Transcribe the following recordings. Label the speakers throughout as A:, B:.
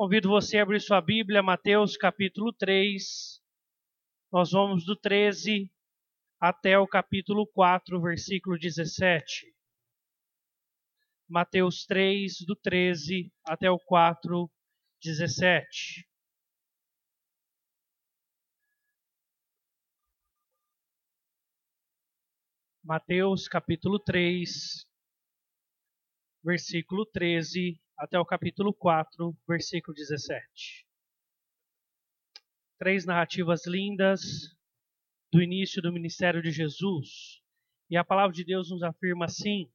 A: Convido você a abrir sua Bíblia, Mateus capítulo 3. Nós vamos do 13 até o capítulo 4, versículo 17. Mateus 3, do 13 até o 4, 17. Mateus capítulo 3, versículo 13 até o capítulo 4, versículo 17. Três narrativas lindas do início do ministério de Jesus. E a palavra de Deus nos afirma assim: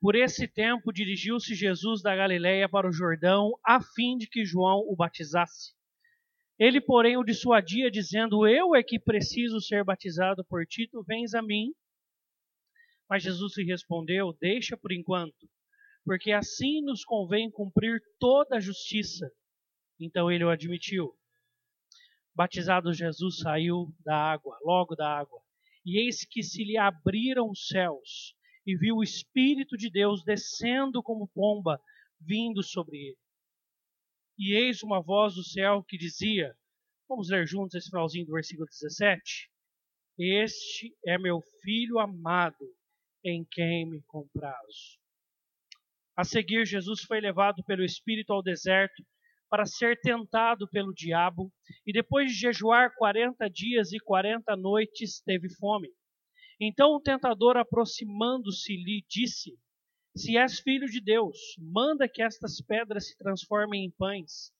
A: Por esse tempo dirigiu-se Jesus da Galiléia para o Jordão, a fim de que João o batizasse. Ele, porém, o dissuadia, dizendo: Eu é que preciso ser batizado por ti, tu vens a mim. Mas Jesus lhe respondeu: Deixa por enquanto porque assim nos convém cumprir toda a justiça. Então ele o admitiu. Batizado Jesus saiu da água, logo da água, e eis que se lhe abriram os céus, e viu o Espírito de Deus descendo como pomba, vindo sobre ele. E eis uma voz do céu que dizia: Vamos ler juntos esse finalzinho do versículo 17. Este é meu filho amado, em quem me comprazo. A seguir, Jesus foi levado pelo Espírito ao deserto para ser tentado pelo diabo, e depois de jejuar quarenta dias e quarenta noites, teve fome. Então o tentador, aproximando-se, lhe disse: Se és filho de Deus, manda que estas pedras se transformem em pães.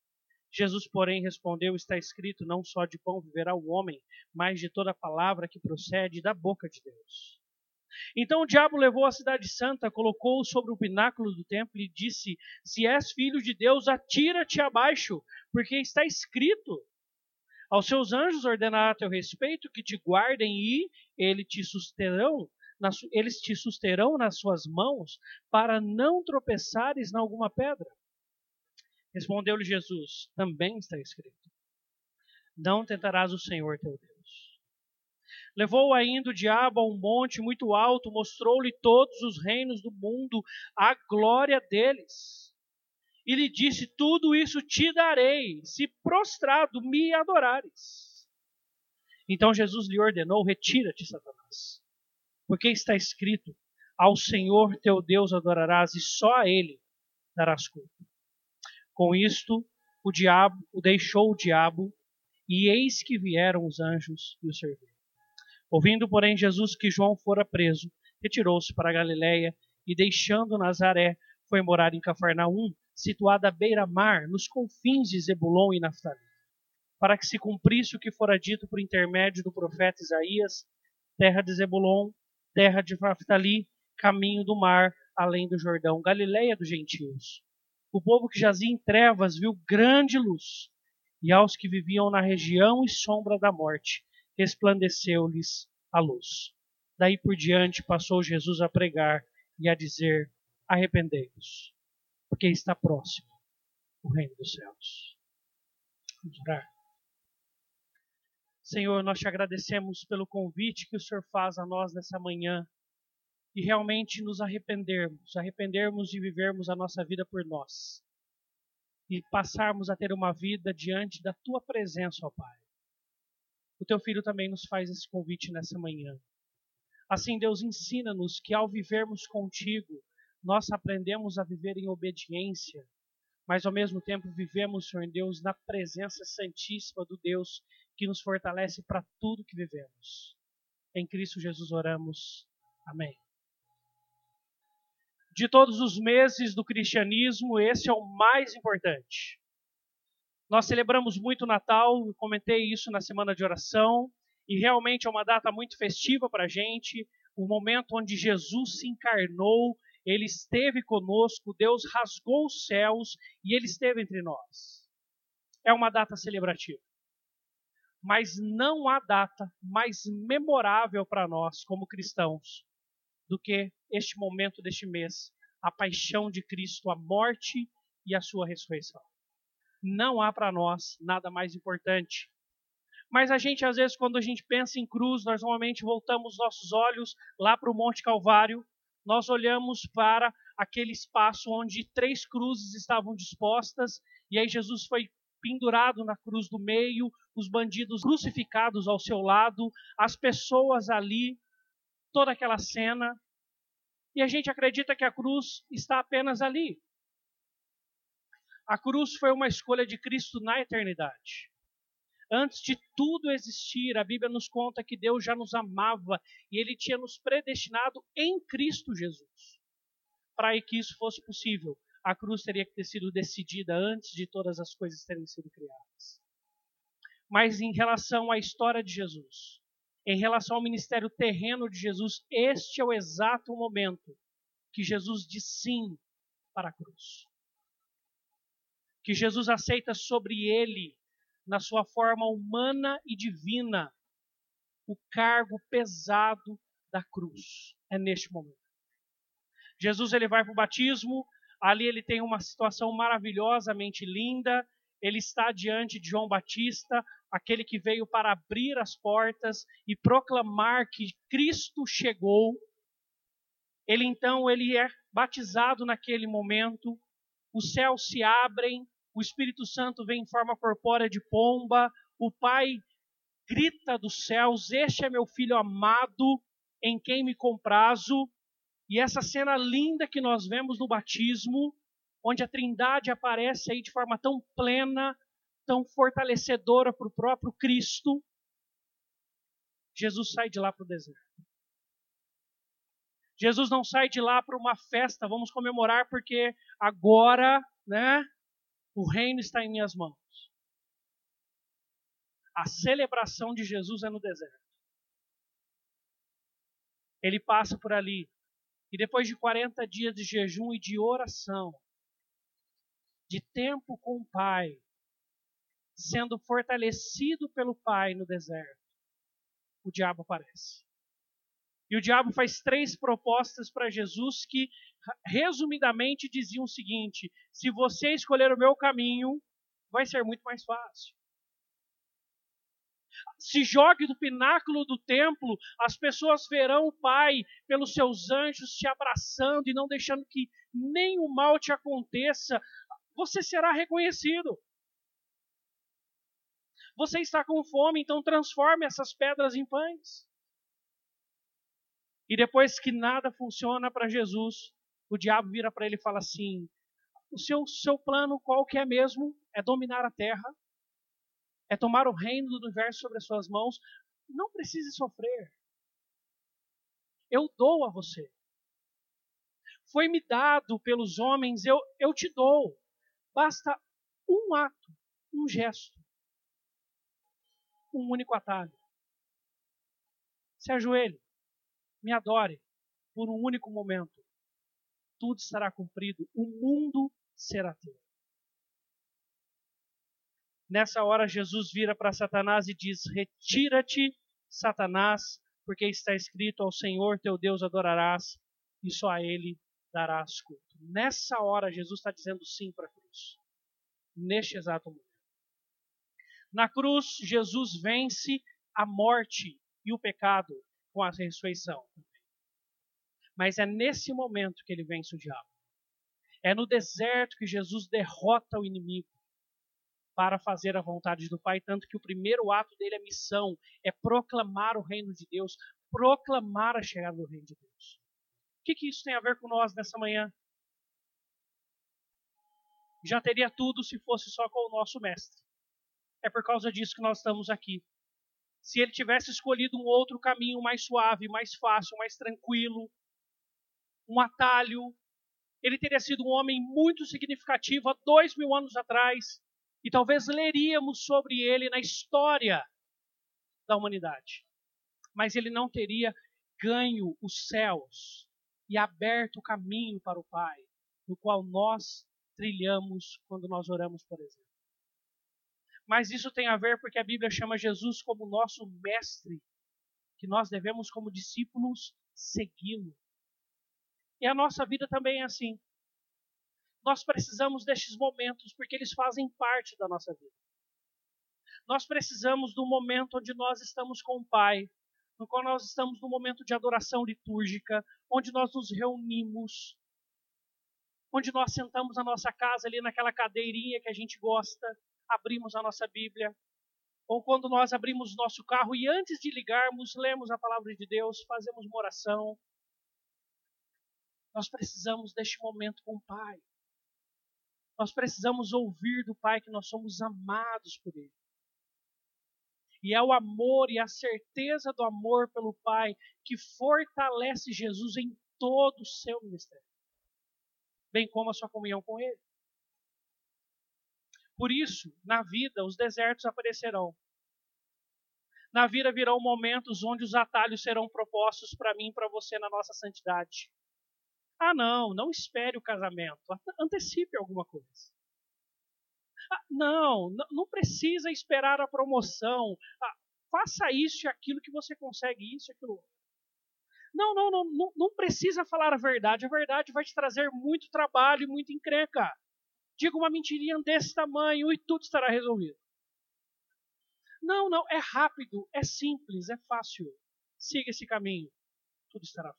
A: Jesus, porém, respondeu: Está escrito: Não só de pão viverá o homem, mas de toda palavra que procede da boca de Deus. Então o diabo levou a cidade santa, colocou-o sobre o pináculo do templo e disse: Se és filho de Deus, atira-te abaixo, porque está escrito: Aos seus anjos ordenará a teu respeito que te guardem e eles te susterão, eles te susterão nas suas mãos, para não tropeçares em alguma pedra. Respondeu-lhe Jesus: Também está escrito: Não tentarás o Senhor teu Deus. Levou ainda o diabo a um monte muito alto, mostrou-lhe todos os reinos do mundo, a glória deles. E lhe disse: Tudo isso te darei, se prostrado me adorares. Então Jesus lhe ordenou: Retira-te, Satanás, porque está escrito: Ao Senhor teu Deus adorarás e só a Ele darás culto. Com isto, o diabo o deixou o diabo, e eis que vieram os anjos e o serviram. Ouvindo, porém, Jesus que João fora preso, retirou-se para Galiléia e, deixando Nazaré, foi morar em Cafarnaum, situada à beira-mar, nos confins de Zebulon e Naftali, para que se cumprisse o que fora dito por intermédio do profeta Isaías, terra de Zebulon, terra de Naftali, caminho do mar, além do Jordão, Galiléia dos gentios. O povo que jazia em trevas viu grande luz, e aos que viviam na região e sombra da morte, resplandeceu-lhes a luz. Daí por diante passou Jesus a pregar e a dizer: Arrependei-vos, porque está próximo o reino dos céus. Vamos orar. Senhor, nós te agradecemos pelo convite que o Senhor faz a nós nessa manhã e realmente nos arrependermos, arrependermos de vivermos a nossa vida por nós e passarmos a ter uma vida diante da tua presença, ó Pai o teu filho também nos faz esse convite nessa manhã. Assim, Deus ensina-nos que ao vivermos contigo, nós aprendemos a viver em obediência, mas ao mesmo tempo vivemos, Senhor Deus, na presença santíssima do Deus que nos fortalece para tudo que vivemos. Em Cristo Jesus oramos. Amém. De todos os meses do cristianismo, esse é o mais importante. Nós celebramos muito o Natal, comentei isso na semana de oração, e realmente é uma data muito festiva para a gente, o momento onde Jesus se encarnou, ele esteve conosco, Deus rasgou os céus e ele esteve entre nós. É uma data celebrativa. Mas não há data mais memorável para nós, como cristãos, do que este momento deste mês, a paixão de Cristo, a morte e a sua ressurreição não há para nós nada mais importante. Mas a gente, às vezes, quando a gente pensa em cruz, nós normalmente voltamos nossos olhos lá para o Monte Calvário, nós olhamos para aquele espaço onde três cruzes estavam dispostas, e aí Jesus foi pendurado na cruz do meio, os bandidos crucificados ao seu lado, as pessoas ali, toda aquela cena. E a gente acredita que a cruz está apenas ali. A cruz foi uma escolha de Cristo na eternidade. Antes de tudo existir, a Bíblia nos conta que Deus já nos amava e Ele tinha nos predestinado em Cristo Jesus. Para que isso fosse possível, a cruz teria que ter sido decidida antes de todas as coisas terem sido criadas. Mas em relação à história de Jesus, em relação ao ministério terreno de Jesus, este é o exato momento que Jesus diz sim para a cruz. Que Jesus aceita sobre ele na sua forma humana e divina, o cargo pesado da cruz. É neste momento. Jesus ele vai para o batismo, ali ele tem uma situação maravilhosamente linda. Ele está diante de João Batista, aquele que veio para abrir as portas e proclamar que Cristo chegou. Ele então ele é batizado naquele momento. Os céus se abrem, o Espírito Santo vem em forma corpórea de pomba, o Pai grita dos céus: Este é meu filho amado, em quem me comprazo. E essa cena linda que nós vemos no batismo, onde a Trindade aparece aí de forma tão plena, tão fortalecedora para o próprio Cristo, Jesus sai de lá para o deserto. Jesus não sai de lá para uma festa, vamos comemorar porque agora, né, o reino está em minhas mãos. A celebração de Jesus é no deserto. Ele passa por ali. E depois de 40 dias de jejum e de oração, de tempo com o Pai, sendo fortalecido pelo Pai no deserto, o diabo aparece. E o diabo faz três propostas para Jesus que, resumidamente, diziam o seguinte: se você escolher o meu caminho, vai ser muito mais fácil. Se jogue do pináculo do templo, as pessoas verão o Pai pelos seus anjos te abraçando e não deixando que nenhum mal te aconteça. Você será reconhecido. Você está com fome, então transforme essas pedras em pães. E depois que nada funciona para Jesus, o diabo vira para ele e fala assim: o seu, seu plano qual que é mesmo? É dominar a terra? É tomar o reino do universo sobre as suas mãos? Não precise sofrer. Eu dou a você. Foi me dado pelos homens, eu, eu te dou. Basta um ato, um gesto, um único atalho. Se ajoelhe me adore por um único momento. Tudo estará cumprido, o mundo será teu. Nessa hora, Jesus vira para Satanás e diz: Retira-te, Satanás, porque está escrito: Ao Senhor teu Deus adorarás e só a Ele darás culto. Nessa hora, Jesus está dizendo sim para a cruz. Neste exato momento. Na cruz, Jesus vence a morte e o pecado com a ressurreição. Mas é nesse momento que ele vence o diabo. É no deserto que Jesus derrota o inimigo para fazer a vontade do Pai, tanto que o primeiro ato dele é missão, é proclamar o reino de Deus, proclamar a chegada do reino de Deus. O que, que isso tem a ver com nós nessa manhã? Já teria tudo se fosse só com o nosso mestre. É por causa disso que nós estamos aqui se ele tivesse escolhido um outro caminho mais suave, mais fácil, mais tranquilo, um atalho, ele teria sido um homem muito significativo há dois mil anos atrás, e talvez leríamos sobre ele na história da humanidade. Mas ele não teria ganho os céus e aberto o caminho para o Pai, no qual nós trilhamos quando nós oramos, por exemplo. Mas isso tem a ver porque a Bíblia chama Jesus como nosso mestre, que nós devemos, como discípulos, segui-lo. E a nossa vida também é assim. Nós precisamos destes momentos porque eles fazem parte da nossa vida. Nós precisamos do momento onde nós estamos com o Pai, no qual nós estamos no momento de adoração litúrgica, onde nós nos reunimos, onde nós sentamos na nossa casa, ali naquela cadeirinha que a gente gosta, abrimos a nossa Bíblia, ou quando nós abrimos nosso carro e antes de ligarmos, lemos a palavra de Deus, fazemos uma oração. Nós precisamos deste momento com o Pai. Nós precisamos ouvir do Pai que nós somos amados por Ele. E é o amor e a certeza do amor pelo Pai que fortalece Jesus em todo o seu ministério, bem como a sua comunhão com Ele. Por isso, na vida, os desertos aparecerão. Na vida virão momentos onde os atalhos serão propostos para mim e para você na nossa santidade. Ah, não, não espere o casamento. Antecipe alguma coisa. Ah, não, não precisa esperar a promoção. Ah, faça isso e aquilo que você consegue, isso e aquilo Não, não, não, não, precisa falar a verdade. A verdade vai te trazer muito trabalho e muita encrenca. Diga uma mentirinha desse tamanho e tudo estará resolvido. Não, não, é rápido, é simples, é fácil. Siga esse caminho, tudo estará.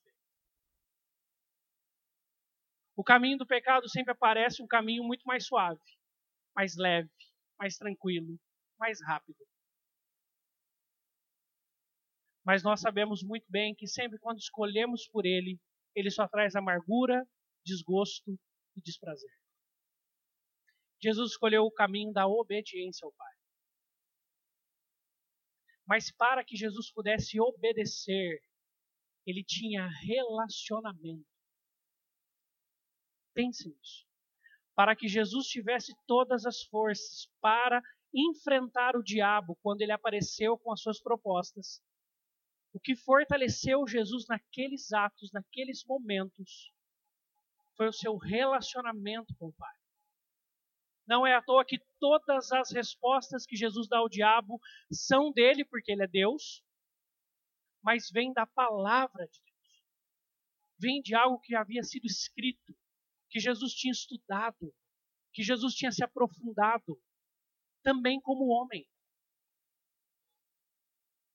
A: O caminho do pecado sempre aparece um caminho muito mais suave, mais leve, mais tranquilo, mais rápido. Mas nós sabemos muito bem que sempre quando escolhemos por ele, ele só traz amargura, desgosto e desprazer. Jesus escolheu o caminho da obediência ao Pai. Mas para que Jesus pudesse obedecer, ele tinha relacionamento. Pense nisso. Para que Jesus tivesse todas as forças para enfrentar o diabo quando ele apareceu com as suas propostas, o que fortaleceu Jesus naqueles atos, naqueles momentos, foi o seu relacionamento com o Pai. Não é à toa que todas as respostas que Jesus dá ao diabo são dele, porque ele é Deus, mas vem da palavra de Deus. Vem de algo que havia sido escrito, que Jesus tinha estudado, que Jesus tinha se aprofundado, também como homem.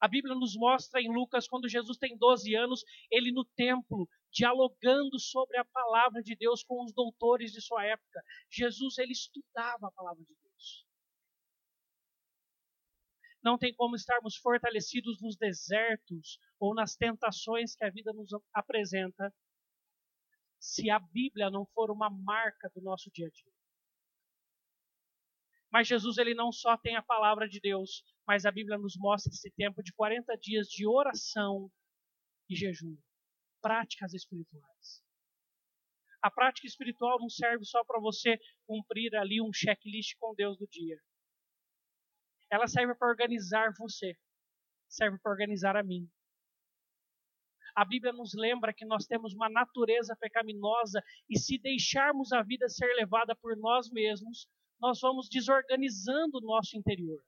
A: A Bíblia nos mostra em Lucas, quando Jesus tem 12 anos, ele no templo, dialogando sobre a palavra de Deus com os doutores de sua época. Jesus, ele estudava a palavra de Deus. Não tem como estarmos fortalecidos nos desertos ou nas tentações que a vida nos apresenta se a Bíblia não for uma marca do nosso dia a dia. Mas Jesus ele não só tem a palavra de Deus, mas a Bíblia nos mostra esse tempo de 40 dias de oração e jejum, práticas espirituais. A prática espiritual não serve só para você cumprir ali um checklist com Deus do dia. Ela serve para organizar você, serve para organizar a mim. A Bíblia nos lembra que nós temos uma natureza pecaminosa e se deixarmos a vida ser levada por nós mesmos, nós vamos desorganizando o nosso interior.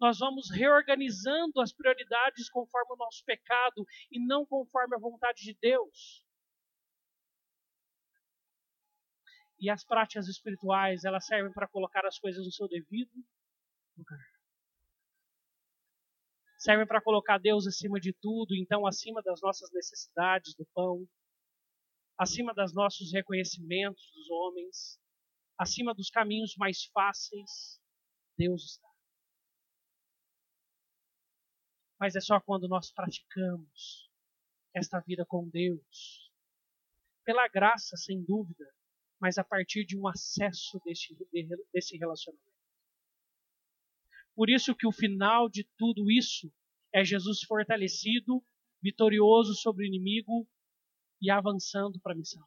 A: Nós vamos reorganizando as prioridades conforme o nosso pecado e não conforme a vontade de Deus. E as práticas espirituais, elas servem para colocar as coisas no seu devido lugar. Servem para colocar Deus acima de tudo, então acima das nossas necessidades do pão, acima dos nossos reconhecimentos dos homens, acima dos caminhos mais fáceis, Deus está. Mas é só quando nós praticamos esta vida com Deus, pela graça, sem dúvida, mas a partir de um acesso desse, desse relacionamento. Por isso que o final de tudo isso é Jesus fortalecido, vitorioso sobre o inimigo e avançando para a missão.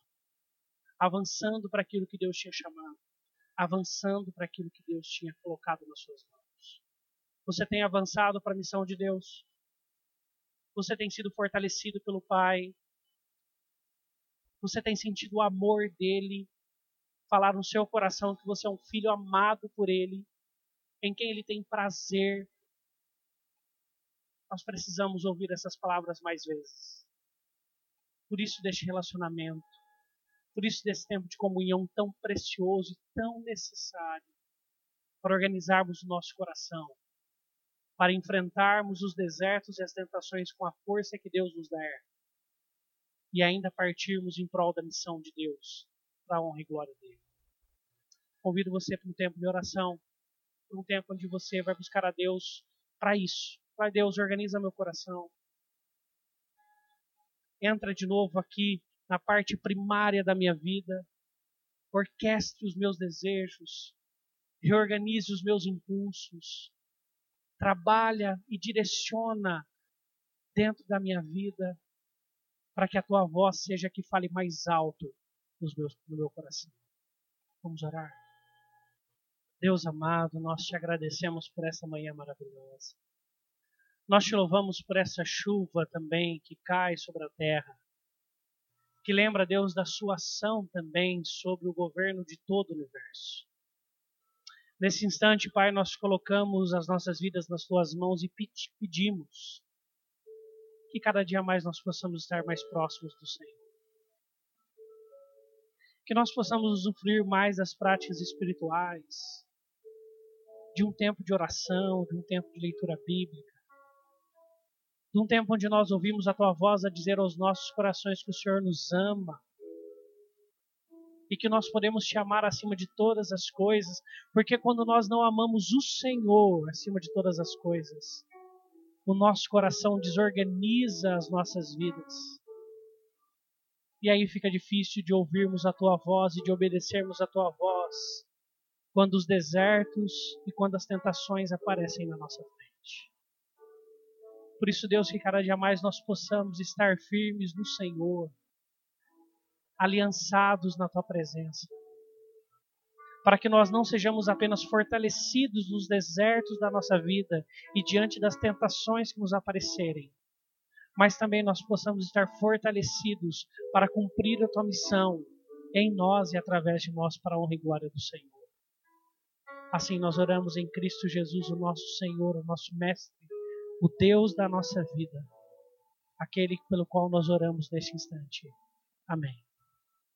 A: Avançando para aquilo que Deus tinha chamado. Avançando para aquilo que Deus tinha colocado nas suas mãos. Você tem avançado para a missão de Deus? Você tem sido fortalecido pelo Pai? Você tem sentido o amor dele? Falar no seu coração que você é um filho amado por ele? Em quem Ele tem prazer. Nós precisamos ouvir essas palavras mais vezes. Por isso, deste relacionamento, por isso, desse tempo de comunhão tão precioso e tão necessário para organizarmos o nosso coração, para enfrentarmos os desertos e as tentações com a força que Deus nos der e ainda partirmos em prol da missão de Deus, para a honra e glória dele. Convido você para um tempo de oração, um tempo onde você vai buscar a Deus para isso. Pai Deus, organiza meu coração. Entra de novo aqui na parte primária da minha vida. Orquestre os meus desejos. Reorganize os meus impulsos. Trabalha e direciona dentro da minha vida para que a tua voz seja que fale mais alto nos meus, no meu coração. Vamos orar. Deus amado, nós te agradecemos por essa manhã maravilhosa. Nós te louvamos por essa chuva também que cai sobre a terra, que lembra, Deus, da sua ação também sobre o governo de todo o universo. Nesse instante, Pai, nós colocamos as nossas vidas nas tuas mãos e pedimos que cada dia mais nós possamos estar mais próximos do Senhor. Que nós possamos usufruir mais das práticas espirituais, de um tempo de oração, de um tempo de leitura bíblica, de um tempo onde nós ouvimos a tua voz a dizer aos nossos corações que o Senhor nos ama e que nós podemos te amar acima de todas as coisas, porque quando nós não amamos o Senhor acima de todas as coisas, o nosso coração desorganiza as nossas vidas. E aí fica difícil de ouvirmos a tua voz e de obedecermos a tua voz quando os desertos e quando as tentações aparecem na nossa frente. Por isso, Deus, que cada dia mais nós possamos estar firmes no Senhor, aliançados na tua presença, para que nós não sejamos apenas fortalecidos nos desertos da nossa vida e diante das tentações que nos aparecerem, mas também nós possamos estar fortalecidos para cumprir a tua missão em nós e através de nós para a honra e glória do Senhor. Assim nós oramos em Cristo Jesus, o nosso Senhor, o nosso Mestre, o Deus da nossa vida, aquele pelo qual nós oramos neste instante. Amém.